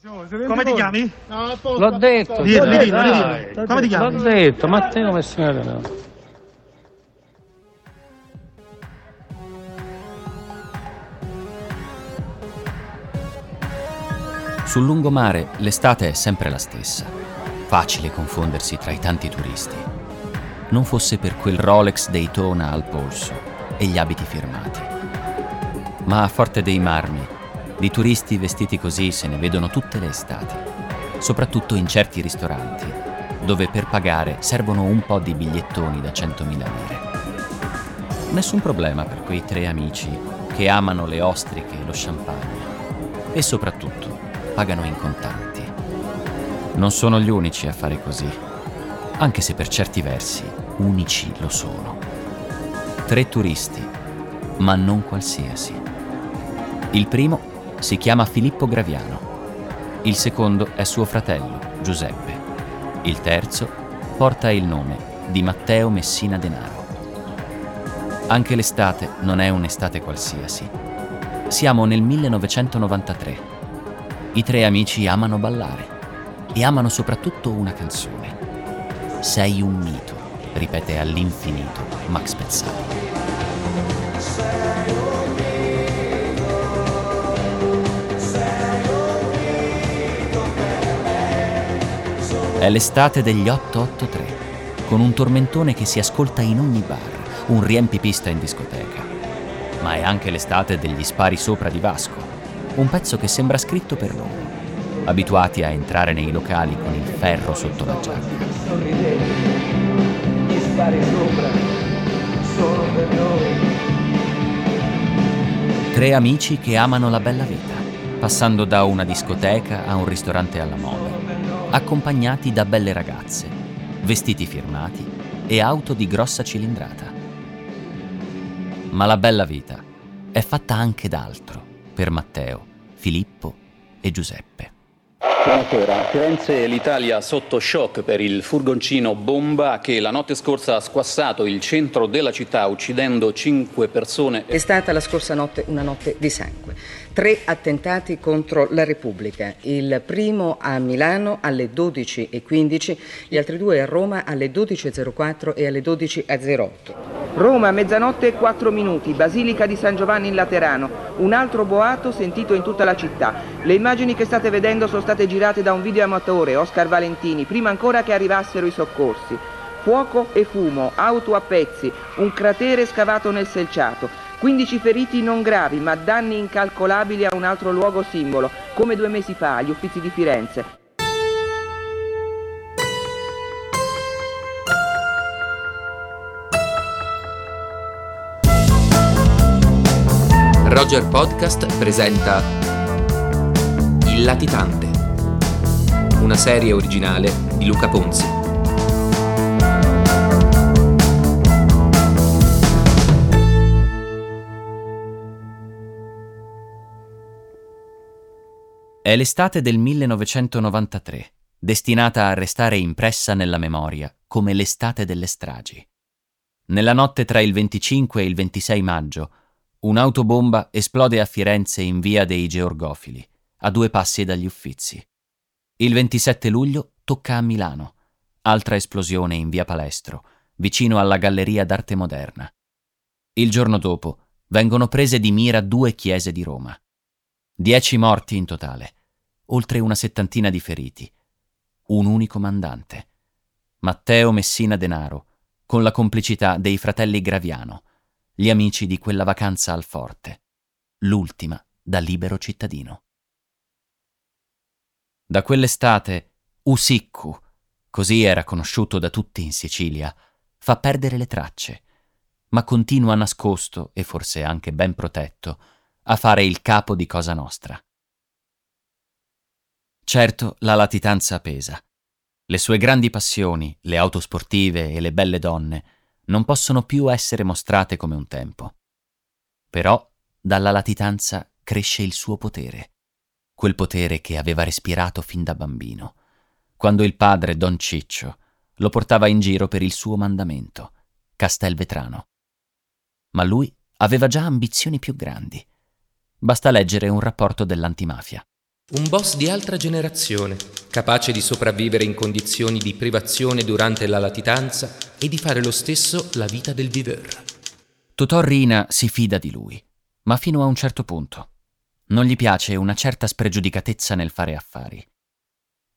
Come ti chiami? L'ho detto. Dillo, dai, dillo, dai. dillo. Come ti chiami? L'ho detto, Matteo Messina Denaro. Sul lungomare l'estate è sempre la stessa. Facile confondersi tra i tanti turisti. Non fosse per quel Rolex Daytona al polso e gli abiti firmati. Ma a Forte dei Marmi, di turisti vestiti così se ne vedono tutte le estati, soprattutto in certi ristoranti, dove per pagare servono un po' di bigliettoni da 100.000 lire. Nessun problema per quei tre amici che amano le ostriche e lo champagne e soprattutto pagano in contanti. Non sono gli unici a fare così, anche se per certi versi unici lo sono. Tre turisti, ma non qualsiasi. Il primo si chiama Filippo Graviano, il secondo è suo fratello, Giuseppe, il terzo porta il nome di Matteo Messina Denaro. Anche l'estate non è un'estate qualsiasi. Siamo nel 1993 i tre amici amano ballare e amano soprattutto una canzone. Sei un mito, ripete all'infinito Max Pezzali. È l'estate degli 883, con un tormentone che si ascolta in ogni bar, un riempipista in discoteca. Ma è anche l'estate degli spari sopra di Vasco, un pezzo che sembra scritto per loro, abituati a entrare nei locali con il ferro sotto la giacca. Tre amici che amano la bella vita, passando da una discoteca a un ristorante alla moda, accompagnati da belle ragazze, vestiti firmati e auto di grossa cilindrata. Ma la bella vita è fatta anche d'altro per Matteo, Filippo e Giuseppe. Buonasera. Firenze l'Italia sotto shock per il furgoncino bomba che la notte scorsa ha squassato il centro della città uccidendo cinque persone. È stata la scorsa notte una notte di sangue. Tre attentati contro la Repubblica. Il primo a Milano alle 12.15, gli altri due a Roma alle 12.04 e alle 12.08. Roma, mezzanotte e 4 minuti, Basilica di San Giovanni in Laterano. Un altro boato sentito in tutta la città. Le immagini che state vedendo sono state girate da un videoamatore, Oscar Valentini, prima ancora che arrivassero i soccorsi. Fuoco e fumo, auto a pezzi, un cratere scavato nel selciato. 15 feriti non gravi, ma danni incalcolabili a un altro luogo simbolo, come due mesi fa agli Uffizi di Firenze. Roger Podcast presenta Il latitante, una serie originale di Luca Ponzi. È l'estate del 1993, destinata a restare impressa nella memoria come l'estate delle stragi. Nella notte tra il 25 e il 26 maggio, un'autobomba esplode a Firenze in via dei Georgofili, a due passi dagli Uffizi. Il 27 luglio tocca a Milano, altra esplosione in via Palestro, vicino alla Galleria d'Arte Moderna. Il giorno dopo vengono prese di mira due chiese di Roma. Dieci morti in totale, oltre una settantina di feriti. Un unico mandante, Matteo Messina Denaro, con la complicità dei fratelli Graviano, gli amici di quella vacanza al forte, l'ultima da libero cittadino. Da quell'estate, Usiccu, così era conosciuto da tutti in Sicilia, fa perdere le tracce, ma continua nascosto e forse anche ben protetto a fare il capo di Cosa Nostra. Certo, la latitanza pesa. Le sue grandi passioni, le auto sportive e le belle donne, non possono più essere mostrate come un tempo. Però dalla latitanza cresce il suo potere, quel potere che aveva respirato fin da bambino, quando il padre Don Ciccio lo portava in giro per il suo mandamento, Castelvetrano. Ma lui aveva già ambizioni più grandi. Basta leggere un rapporto dell'antimafia. Un boss di altra generazione, capace di sopravvivere in condizioni di privazione durante la latitanza e di fare lo stesso la vita del viveur. Totò Rina si fida di lui, ma fino a un certo punto. Non gli piace una certa spregiudicatezza nel fare affari.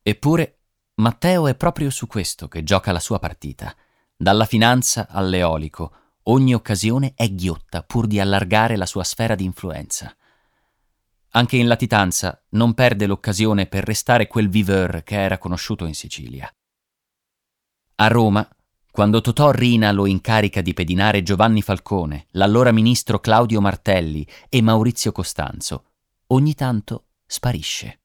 Eppure, Matteo è proprio su questo che gioca la sua partita. Dalla finanza all'eolico, ogni occasione è ghiotta pur di allargare la sua sfera di influenza. Anche in latitanza non perde l'occasione per restare quel viveur che era conosciuto in Sicilia. A Roma, quando Totò Rina lo incarica di pedinare Giovanni Falcone, l'allora ministro Claudio Martelli e Maurizio Costanzo, ogni tanto sparisce.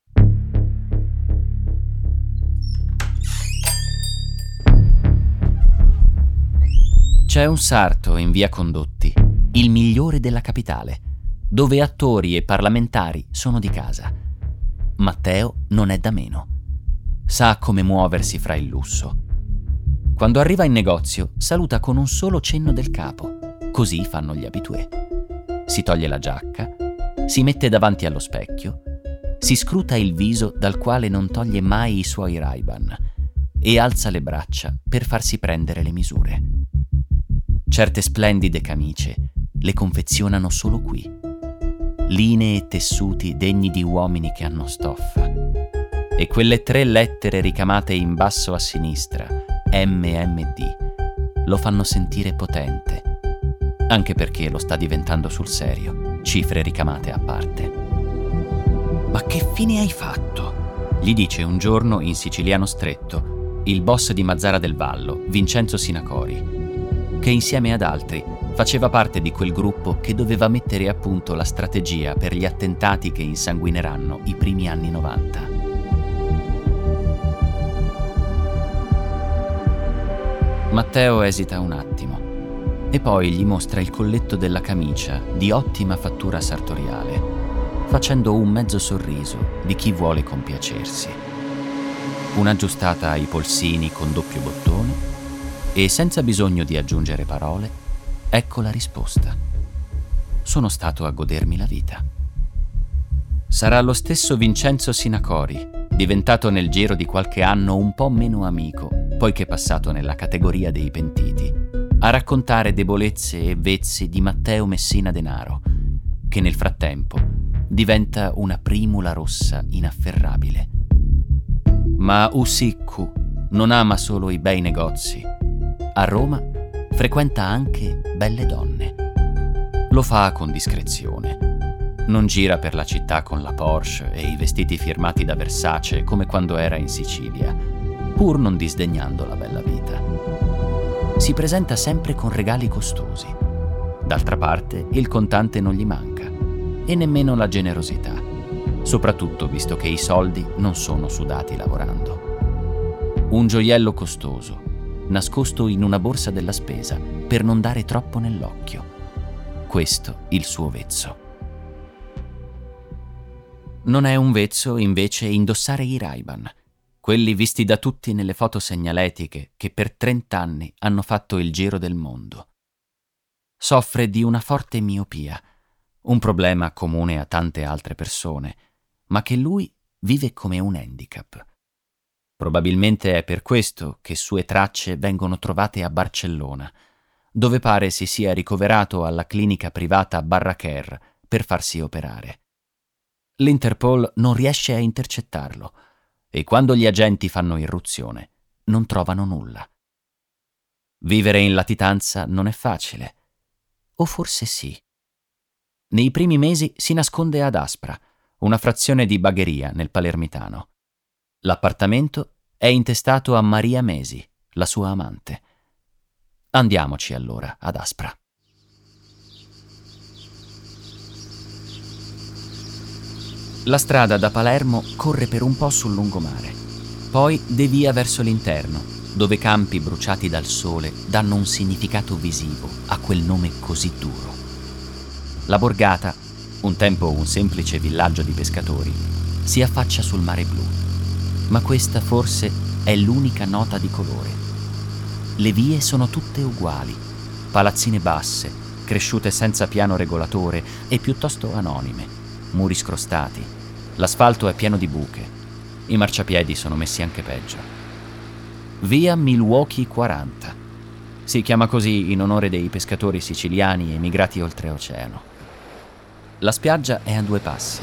C'è un sarto in via Condotti, il migliore della capitale dove attori e parlamentari sono di casa. Matteo non è da meno. Sa come muoversi fra il lusso. Quando arriva in negozio, saluta con un solo cenno del capo. Così fanno gli abitué. Si toglie la giacca, si mette davanti allo specchio, si scruta il viso dal quale non toglie mai i suoi raiban e alza le braccia per farsi prendere le misure. Certe splendide camicie le confezionano solo qui linee e tessuti degni di uomini che hanno stoffa. E quelle tre lettere ricamate in basso a sinistra, MMD, lo fanno sentire potente, anche perché lo sta diventando sul serio, cifre ricamate a parte. Ma che fine hai fatto? gli dice un giorno in siciliano stretto il boss di Mazzara del Vallo, Vincenzo Sinacori, che insieme ad altri faceva parte di quel gruppo che doveva mettere a punto la strategia per gli attentati che insanguineranno i primi anni 90. Matteo esita un attimo e poi gli mostra il colletto della camicia di ottima fattura sartoriale, facendo un mezzo sorriso di chi vuole compiacersi. Un'aggiustata ai polsini con doppio bottone e senza bisogno di aggiungere parole, Ecco la risposta. Sono stato a godermi la vita. Sarà lo stesso Vincenzo Sinacori, diventato nel giro di qualche anno un po' meno amico, poiché passato nella categoria dei pentiti, a raccontare debolezze e vezzi di Matteo Messina Denaro, che nel frattempo diventa una primula rossa inafferrabile. Ma Usikku non ama solo i bei negozi. A Roma frequenta anche belle donne. Lo fa con discrezione. Non gira per la città con la Porsche e i vestiti firmati da Versace come quando era in Sicilia, pur non disdegnando la bella vita. Si presenta sempre con regali costosi. D'altra parte, il contante non gli manca, e nemmeno la generosità, soprattutto visto che i soldi non sono sudati lavorando. Un gioiello costoso, nascosto in una borsa della spesa per non dare troppo nell'occhio. Questo il suo vezzo. Non è un vezzo invece indossare i Ray-Ban, quelli visti da tutti nelle foto segnaletiche che per trent'anni hanno fatto il giro del mondo. Soffre di una forte miopia, un problema comune a tante altre persone, ma che lui vive come un handicap. Probabilmente è per questo che sue tracce vengono trovate a Barcellona, dove pare si sia ricoverato alla clinica privata Barraquer per farsi operare. L'Interpol non riesce a intercettarlo e quando gli agenti fanno irruzione non trovano nulla. Vivere in latitanza non è facile. O forse sì. Nei primi mesi si nasconde ad Aspra, una frazione di Bagheria nel Palermitano. L'appartamento è intestato a Maria Mesi, la sua amante. Andiamoci allora ad Aspra. La strada da Palermo corre per un po' sul lungomare, poi devia verso l'interno, dove campi bruciati dal sole danno un significato visivo a quel nome così duro. La borgata, un tempo un semplice villaggio di pescatori, si affaccia sul mare blu ma questa forse è l'unica nota di colore. Le vie sono tutte uguali, palazzine basse, cresciute senza piano regolatore e piuttosto anonime, muri scrostati, L'asfalto è pieno di buche. I marciapiedi sono messi anche peggio. Via Milwaukee 40. Si chiama così in onore dei pescatori siciliani emigrati oltreoceano. La spiaggia è a due passi.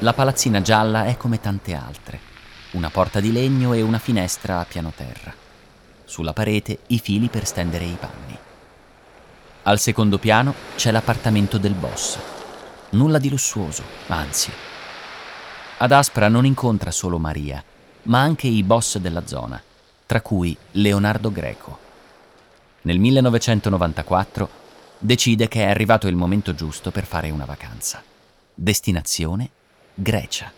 La palazzina gialla è come tante altre. Una porta di legno e una finestra a piano terra. Sulla parete i fili per stendere i panni. Al secondo piano c'è l'appartamento del boss. Nulla di lussuoso, anzi, ad Aspra non incontra solo Maria, ma anche i boss della zona, tra cui Leonardo Greco. Nel 1994 decide che è arrivato il momento giusto per fare una vacanza. Destinazione Grecia.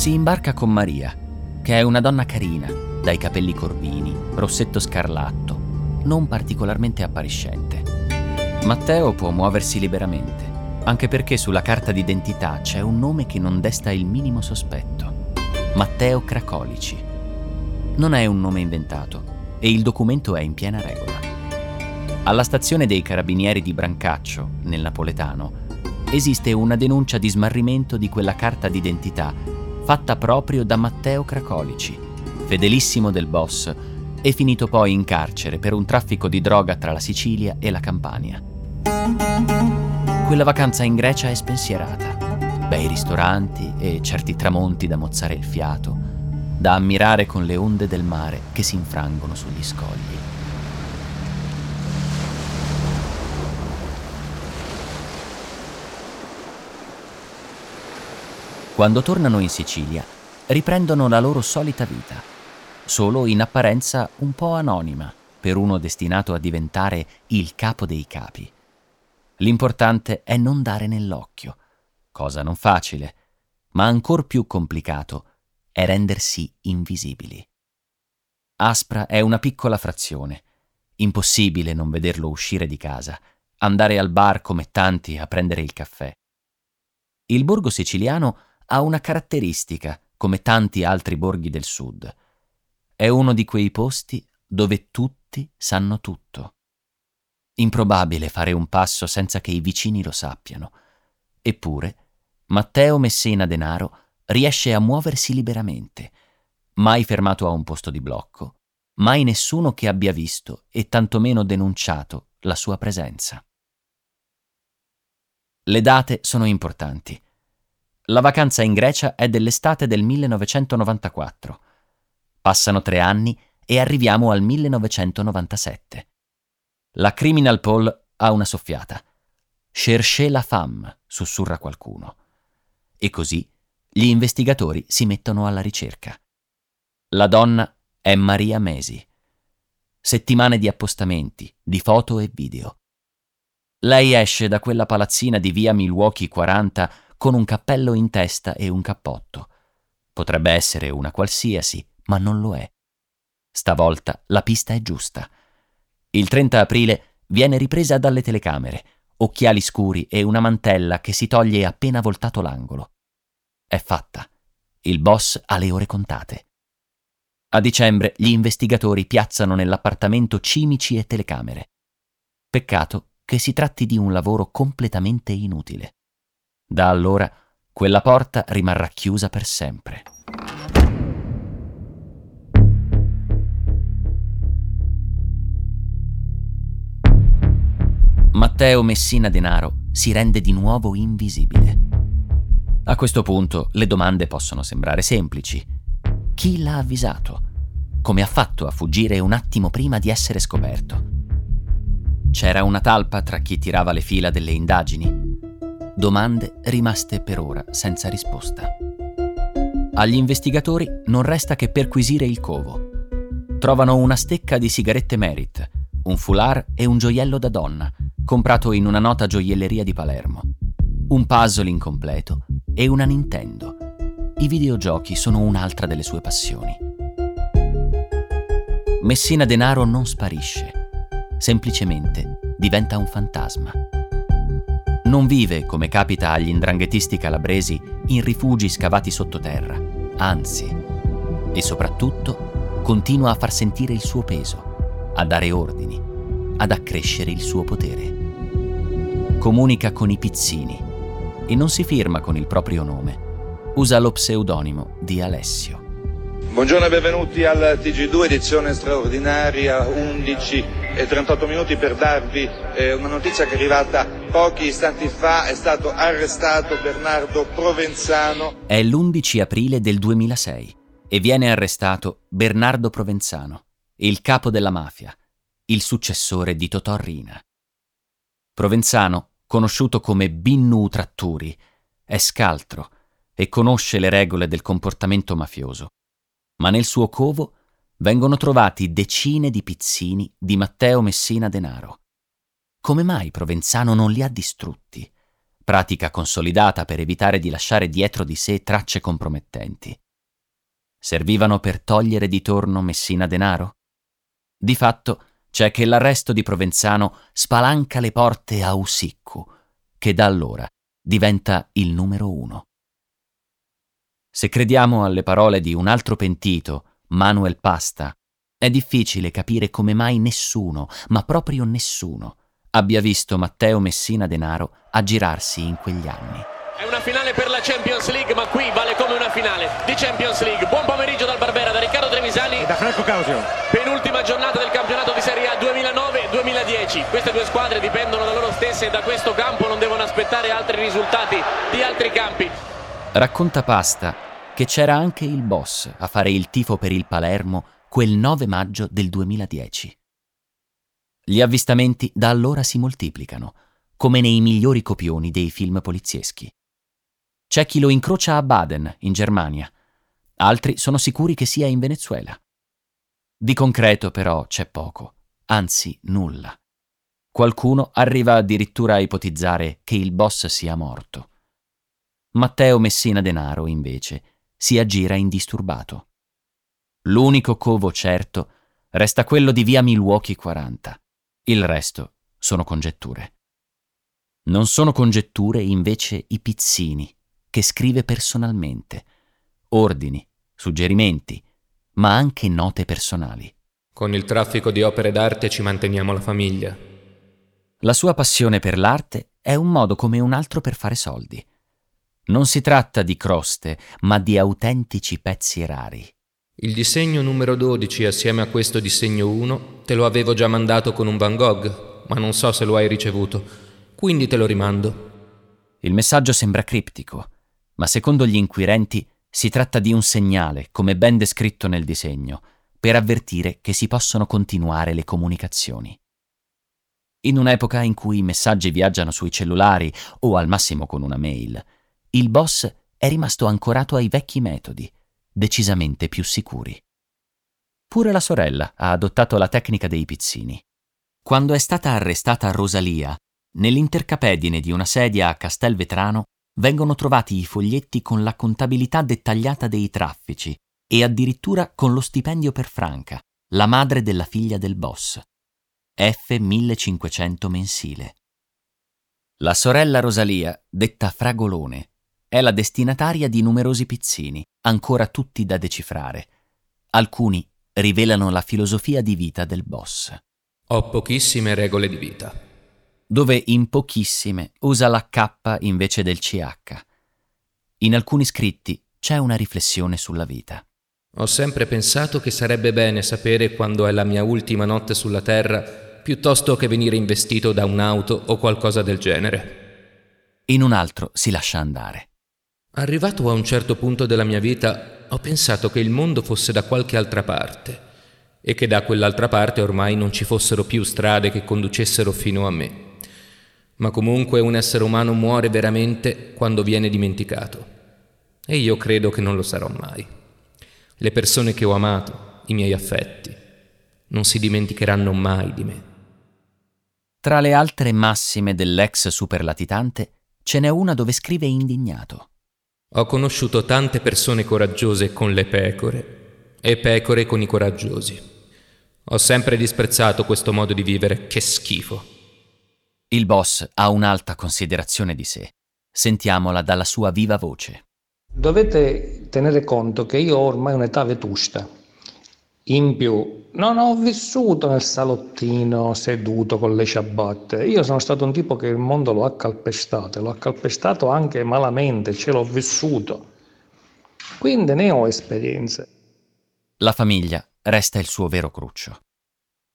Si imbarca con Maria, che è una donna carina, dai capelli corvini, rossetto scarlatto, non particolarmente appariscente. Matteo può muoversi liberamente, anche perché sulla carta d'identità c'è un nome che non desta il minimo sospetto. Matteo Cracolici. Non è un nome inventato e il documento è in piena regola. Alla stazione dei carabinieri di Brancaccio, nel napoletano, esiste una denuncia di smarrimento di quella carta d'identità fatta proprio da Matteo Cracolici, fedelissimo del boss e finito poi in carcere per un traffico di droga tra la Sicilia e la Campania. Quella vacanza in Grecia è spensierata. Bei ristoranti e certi tramonti da mozzare il fiato, da ammirare con le onde del mare che si infrangono sugli scogli. Quando tornano in Sicilia, riprendono la loro solita vita, solo in apparenza un po' anonima per uno destinato a diventare il capo dei capi. L'importante è non dare nell'occhio, cosa non facile, ma ancor più complicato è rendersi invisibili. Aspra è una piccola frazione, impossibile non vederlo uscire di casa, andare al bar come tanti a prendere il caffè. Il borgo siciliano ha una caratteristica, come tanti altri borghi del sud. È uno di quei posti dove tutti sanno tutto. Improbabile fare un passo senza che i vicini lo sappiano. Eppure, Matteo Messina Denaro riesce a muoversi liberamente, mai fermato a un posto di blocco, mai nessuno che abbia visto e tantomeno denunciato la sua presenza. Le date sono importanti. La vacanza in Grecia è dell'estate del 1994. Passano tre anni e arriviamo al 1997. La Criminal Paul ha una soffiata. Cherchez la femme, sussurra qualcuno. E così gli investigatori si mettono alla ricerca. La donna è Maria Mesi. Settimane di appostamenti, di foto e video. Lei esce da quella palazzina di via Milwaukee 40 con un cappello in testa e un cappotto. Potrebbe essere una qualsiasi, ma non lo è. Stavolta la pista è giusta. Il 30 aprile viene ripresa dalle telecamere, occhiali scuri e una mantella che si toglie appena voltato l'angolo. È fatta. Il boss ha le ore contate. A dicembre gli investigatori piazzano nell'appartamento cimici e telecamere. Peccato che si tratti di un lavoro completamente inutile. Da allora quella porta rimarrà chiusa per sempre. Matteo Messina Denaro si rende di nuovo invisibile. A questo punto le domande possono sembrare semplici. Chi l'ha avvisato? Come ha fatto a fuggire un attimo prima di essere scoperto? C'era una talpa tra chi tirava le fila delle indagini? Domande rimaste per ora senza risposta. Agli investigatori non resta che perquisire il covo. Trovano una stecca di sigarette Merit, un foulard e un gioiello da donna, comprato in una nota gioielleria di Palermo. Un puzzle incompleto e una Nintendo. I videogiochi sono un'altra delle sue passioni. Messina Denaro non sparisce, semplicemente diventa un fantasma. Non vive, come capita agli indranghetisti calabresi, in rifugi scavati sottoterra, anzi, e soprattutto continua a far sentire il suo peso, a dare ordini, ad accrescere il suo potere. comunica con i pizzini e non si firma con il proprio nome. Usa lo pseudonimo di Alessio. Buongiorno e benvenuti al TG2 edizione straordinaria 11 e 38 minuti per darvi eh, una notizia che è arrivata pochi istanti fa, è stato arrestato Bernardo Provenzano. È l'11 aprile del 2006 e viene arrestato Bernardo Provenzano, il capo della mafia, il successore di Totò Rina. Provenzano, conosciuto come Binnu Tratturi, è scaltro e conosce le regole del comportamento mafioso ma nel suo covo vengono trovati decine di pizzini di Matteo Messina Denaro. Come mai Provenzano non li ha distrutti? Pratica consolidata per evitare di lasciare dietro di sé tracce compromettenti. Servivano per togliere di torno Messina Denaro? Di fatto c'è che l'arresto di Provenzano spalanca le porte a Usiccu, che da allora diventa il numero uno. Se crediamo alle parole di un altro pentito, Manuel Pasta, è difficile capire come mai nessuno, ma proprio nessuno, abbia visto Matteo Messina Denaro aggirarsi in quegli anni. È una finale per la Champions League, ma qui vale come una finale di Champions League. Buon pomeriggio dal Barbera, da Riccardo Trevisani. E da Franco Causio. Penultima giornata del campionato di Serie A 2009-2010. Queste due squadre dipendono da loro stesse e da questo campo non devono aspettare altri risultati di altri campi. Racconta Pasta che c'era anche il boss a fare il tifo per il Palermo quel 9 maggio del 2010. Gli avvistamenti da allora si moltiplicano, come nei migliori copioni dei film polizieschi. C'è chi lo incrocia a Baden, in Germania, altri sono sicuri che sia in Venezuela. Di concreto però c'è poco, anzi nulla. Qualcuno arriva addirittura a ipotizzare che il boss sia morto. Matteo Messina Denaro, invece, si aggira indisturbato. L'unico covo certo resta quello di via Milwaukee 40. Il resto sono congetture. Non sono congetture invece i pizzini, che scrive personalmente, ordini, suggerimenti, ma anche note personali. Con il traffico di opere d'arte ci manteniamo la famiglia. La sua passione per l'arte è un modo come un altro per fare soldi. Non si tratta di croste, ma di autentici pezzi rari. Il disegno numero 12 assieme a questo disegno 1 te lo avevo già mandato con un Van Gogh, ma non so se lo hai ricevuto, quindi te lo rimando. Il messaggio sembra criptico, ma secondo gli inquirenti si tratta di un segnale, come ben descritto nel disegno, per avvertire che si possono continuare le comunicazioni. In un'epoca in cui i messaggi viaggiano sui cellulari o al massimo con una mail, il boss è rimasto ancorato ai vecchi metodi, decisamente più sicuri. Pure la sorella ha adottato la tecnica dei pizzini. Quando è stata arrestata Rosalia, nell'intercapedine di una sedia a Castelvetrano vengono trovati i foglietti con la contabilità dettagliata dei traffici e addirittura con lo stipendio per Franca, la madre della figlia del boss. F 1500 mensile. La sorella Rosalia, detta Fragolone, è la destinataria di numerosi pizzini, ancora tutti da decifrare. Alcuni rivelano la filosofia di vita del boss. Ho pochissime regole di vita. Dove in pochissime usa la K invece del CH. In alcuni scritti c'è una riflessione sulla vita. Ho sempre pensato che sarebbe bene sapere quando è la mia ultima notte sulla Terra, piuttosto che venire investito da un'auto o qualcosa del genere. In un altro si lascia andare. Arrivato a un certo punto della mia vita, ho pensato che il mondo fosse da qualche altra parte e che da quell'altra parte ormai non ci fossero più strade che conducessero fino a me. Ma comunque un essere umano muore veramente quando viene dimenticato. E io credo che non lo sarò mai. Le persone che ho amato, i miei affetti, non si dimenticheranno mai di me. Tra le altre massime dell'ex superlatitante ce n'è una dove scrive indignato. Ho conosciuto tante persone coraggiose con le pecore e pecore con i coraggiosi. Ho sempre disprezzato questo modo di vivere, che schifo. Il boss ha un'alta considerazione di sé. Sentiamola dalla sua viva voce. Dovete tenere conto che io ho ormai un'età vetusta. In più, Non ho vissuto nel salottino seduto con le ciabatte. Io sono stato un tipo che il mondo lo ha calpestato, l'ho calpestato anche malamente, ce l'ho vissuto. Quindi ne ho esperienze. La famiglia resta il suo vero cruccio.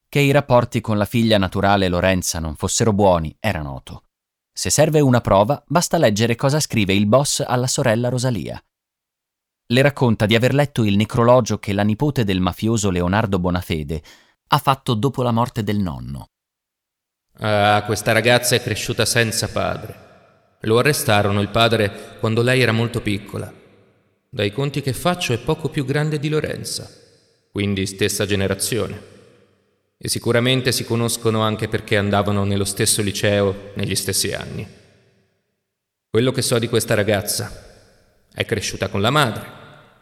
Che i rapporti con la figlia naturale Lorenza non fossero buoni era noto. Se serve una prova, basta leggere cosa scrive il boss alla sorella Rosalia. Le racconta di aver letto il necrologio che la nipote del mafioso Leonardo Bonafede ha fatto dopo la morte del nonno. Ah, questa ragazza è cresciuta senza padre. Lo arrestarono il padre quando lei era molto piccola. Dai conti che faccio è poco più grande di Lorenza, quindi stessa generazione. E sicuramente si conoscono anche perché andavano nello stesso liceo negli stessi anni. Quello che so di questa ragazza è cresciuta con la madre,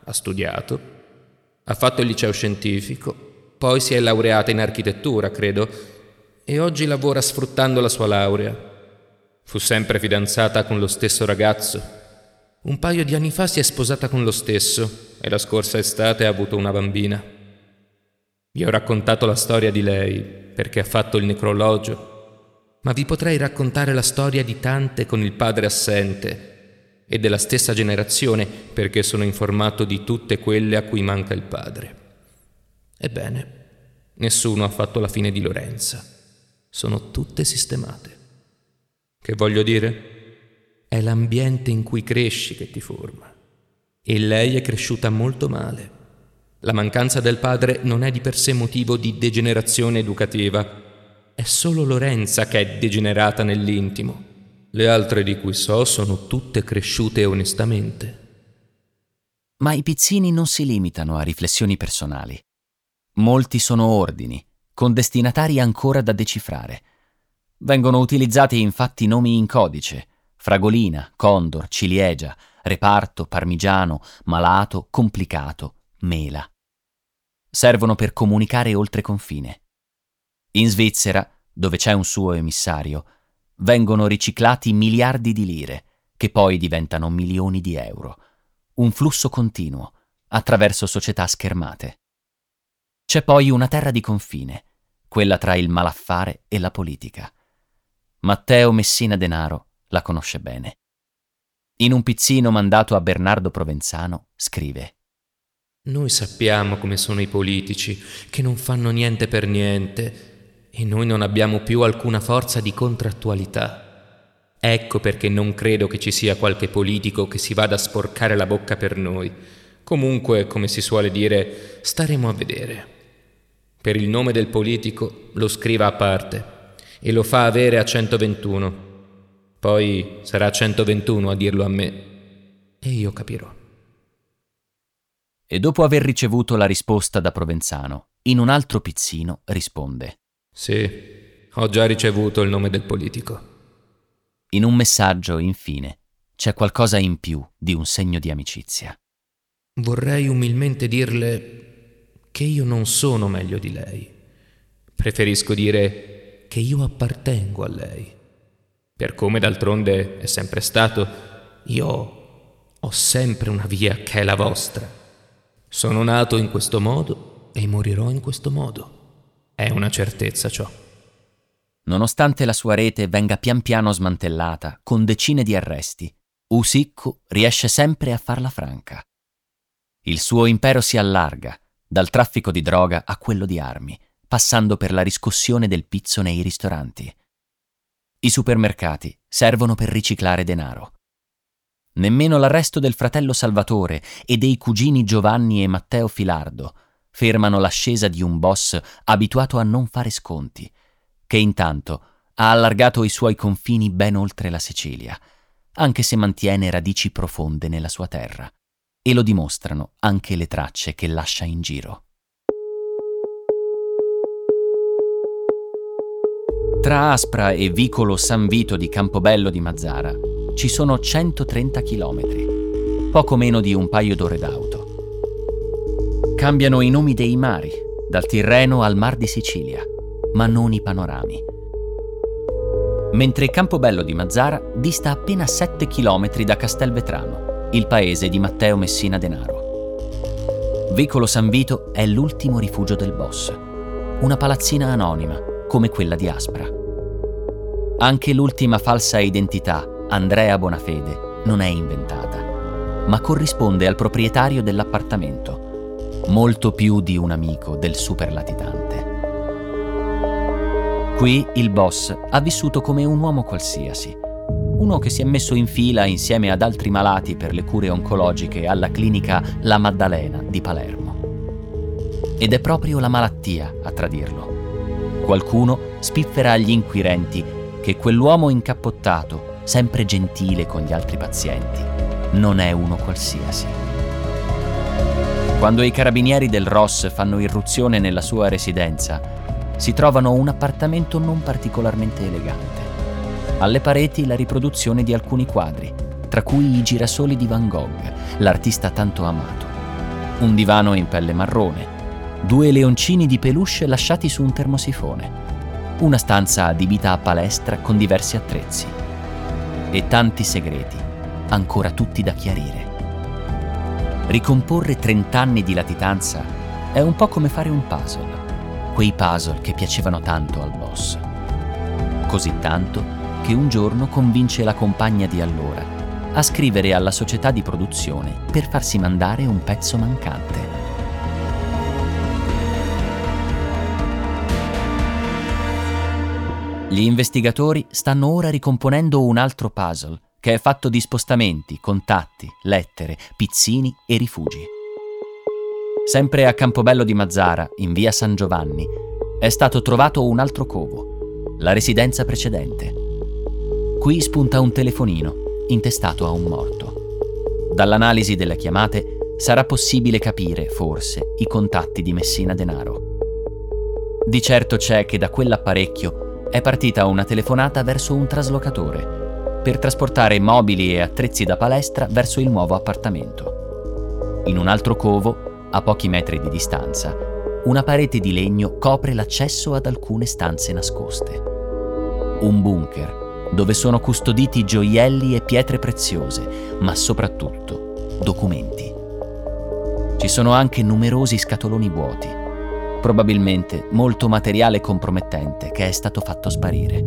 ha studiato, ha fatto il liceo scientifico, poi si è laureata in architettura, credo, e oggi lavora sfruttando la sua laurea. Fu sempre fidanzata con lo stesso ragazzo. Un paio di anni fa si è sposata con lo stesso e la scorsa estate ha avuto una bambina. Vi ho raccontato la storia di lei perché ha fatto il necrologio, ma vi potrei raccontare la storia di tante con il padre assente e della stessa generazione perché sono informato di tutte quelle a cui manca il padre. Ebbene, nessuno ha fatto la fine di Lorenza. Sono tutte sistemate. Che voglio dire? È l'ambiente in cui cresci che ti forma. E lei è cresciuta molto male. La mancanza del padre non è di per sé motivo di degenerazione educativa, è solo Lorenza che è degenerata nell'intimo le altre di cui so sono tutte cresciute onestamente. Ma i pizzini non si limitano a riflessioni personali. Molti sono ordini, con destinatari ancora da decifrare. Vengono utilizzati infatti nomi in codice: fragolina, condor, ciliegia, reparto, parmigiano, malato, complicato, mela. Servono per comunicare oltre confine. In Svizzera, dove c'è un suo emissario, vengono riciclati miliardi di lire, che poi diventano milioni di euro. Un flusso continuo, attraverso società schermate. C'è poi una terra di confine, quella tra il malaffare e la politica. Matteo Messina Denaro la conosce bene. In un pizzino mandato a Bernardo Provenzano scrive Noi sappiamo come sono i politici, che non fanno niente per niente, e noi non abbiamo più alcuna forza di contrattualità. Ecco perché non credo che ci sia qualche politico che si vada a sporcare la bocca per noi. Comunque, come si suole dire, staremo a vedere. Per il nome del politico lo scriva a parte e lo fa avere a 121. Poi sarà 121 a dirlo a me e io capirò. E dopo aver ricevuto la risposta da Provenzano, in un altro pizzino risponde sì, ho già ricevuto il nome del politico. In un messaggio, infine, c'è qualcosa in più di un segno di amicizia. Vorrei umilmente dirle che io non sono meglio di lei. Preferisco dire che io appartengo a lei. Per come d'altronde è sempre stato, io ho sempre una via che è la vostra. Sono nato in questo modo e morirò in questo modo. È una certezza ciò. Nonostante la sua rete venga pian piano smantellata, con decine di arresti, Usicco riesce sempre a farla franca. Il suo impero si allarga, dal traffico di droga a quello di armi, passando per la riscossione del pizzo nei ristoranti. I supermercati servono per riciclare denaro. Nemmeno l'arresto del fratello Salvatore e dei cugini Giovanni e Matteo Filardo fermano l'ascesa di un boss abituato a non fare sconti, che intanto ha allargato i suoi confini ben oltre la Sicilia, anche se mantiene radici profonde nella sua terra, e lo dimostrano anche le tracce che lascia in giro. Tra Aspra e Vicolo San Vito di Campobello di Mazzara ci sono 130 chilometri, poco meno di un paio d'ore d'auto. Cambiano i nomi dei mari, dal Tirreno al Mar di Sicilia, ma non i panorami. Mentre Campobello di Mazzara dista appena 7 km da Castelvetrano, il paese di Matteo Messina Denaro. Vicolo San Vito è l'ultimo rifugio del boss. Una palazzina anonima, come quella di Aspra. Anche l'ultima falsa identità, Andrea Bonafede, non è inventata, ma corrisponde al proprietario dell'appartamento, molto più di un amico del superlatitante. Qui il boss ha vissuto come un uomo qualsiasi, uno che si è messo in fila insieme ad altri malati per le cure oncologiche alla clinica La Maddalena di Palermo. Ed è proprio la malattia a tradirlo. Qualcuno spiffera agli inquirenti che quell'uomo incappottato, sempre gentile con gli altri pazienti, non è uno qualsiasi. Quando i carabinieri del Ross fanno irruzione nella sua residenza, si trovano un appartamento non particolarmente elegante. Alle pareti la riproduzione di alcuni quadri, tra cui i girasoli di Van Gogh, l'artista tanto amato. Un divano in pelle marrone, due leoncini di peluche lasciati su un termosifone, una stanza adibita a palestra con diversi attrezzi e tanti segreti, ancora tutti da chiarire. Ricomporre 30 anni di latitanza è un po' come fare un puzzle, quei puzzle che piacevano tanto al boss. Così tanto che un giorno convince la compagna di allora a scrivere alla società di produzione per farsi mandare un pezzo mancante. Gli investigatori stanno ora ricomponendo un altro puzzle che è fatto di spostamenti, contatti, lettere, pizzini e rifugi. Sempre a Campobello di Mazzara, in via San Giovanni, è stato trovato un altro covo, la residenza precedente. Qui spunta un telefonino, intestato a un morto. Dall'analisi delle chiamate sarà possibile capire, forse, i contatti di Messina Denaro. Di certo c'è che da quell'apparecchio è partita una telefonata verso un traslocatore per trasportare mobili e attrezzi da palestra verso il nuovo appartamento. In un altro covo, a pochi metri di distanza, una parete di legno copre l'accesso ad alcune stanze nascoste. Un bunker dove sono custoditi gioielli e pietre preziose, ma soprattutto documenti. Ci sono anche numerosi scatoloni vuoti, probabilmente molto materiale compromettente che è stato fatto sparire.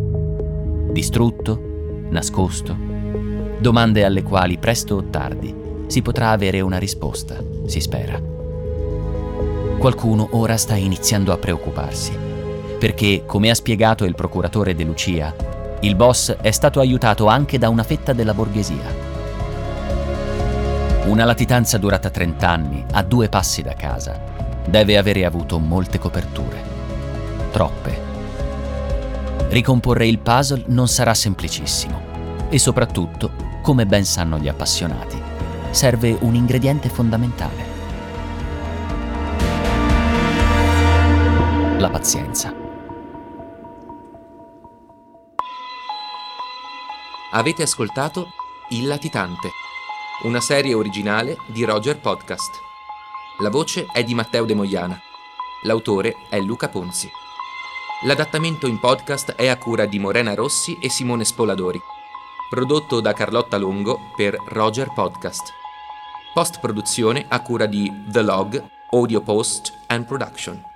Distrutto? Nascosto? Domande alle quali presto o tardi si potrà avere una risposta, si spera. Qualcuno ora sta iniziando a preoccuparsi, perché, come ha spiegato il procuratore De Lucia, il boss è stato aiutato anche da una fetta della borghesia. Una latitanza durata 30 anni, a due passi da casa, deve avere avuto molte coperture. Troppe. Ricomporre il puzzle non sarà semplicissimo e soprattutto, come ben sanno gli appassionati, serve un ingrediente fondamentale. La pazienza. Avete ascoltato Il Latitante, una serie originale di Roger Podcast. La voce è di Matteo De Moiana. L'autore è Luca Ponzi. L'adattamento in podcast è a cura di Morena Rossi e Simone Spoladori. Prodotto da Carlotta Longo per Roger Podcast. Post produzione a cura di The Log, Audio Post and Production.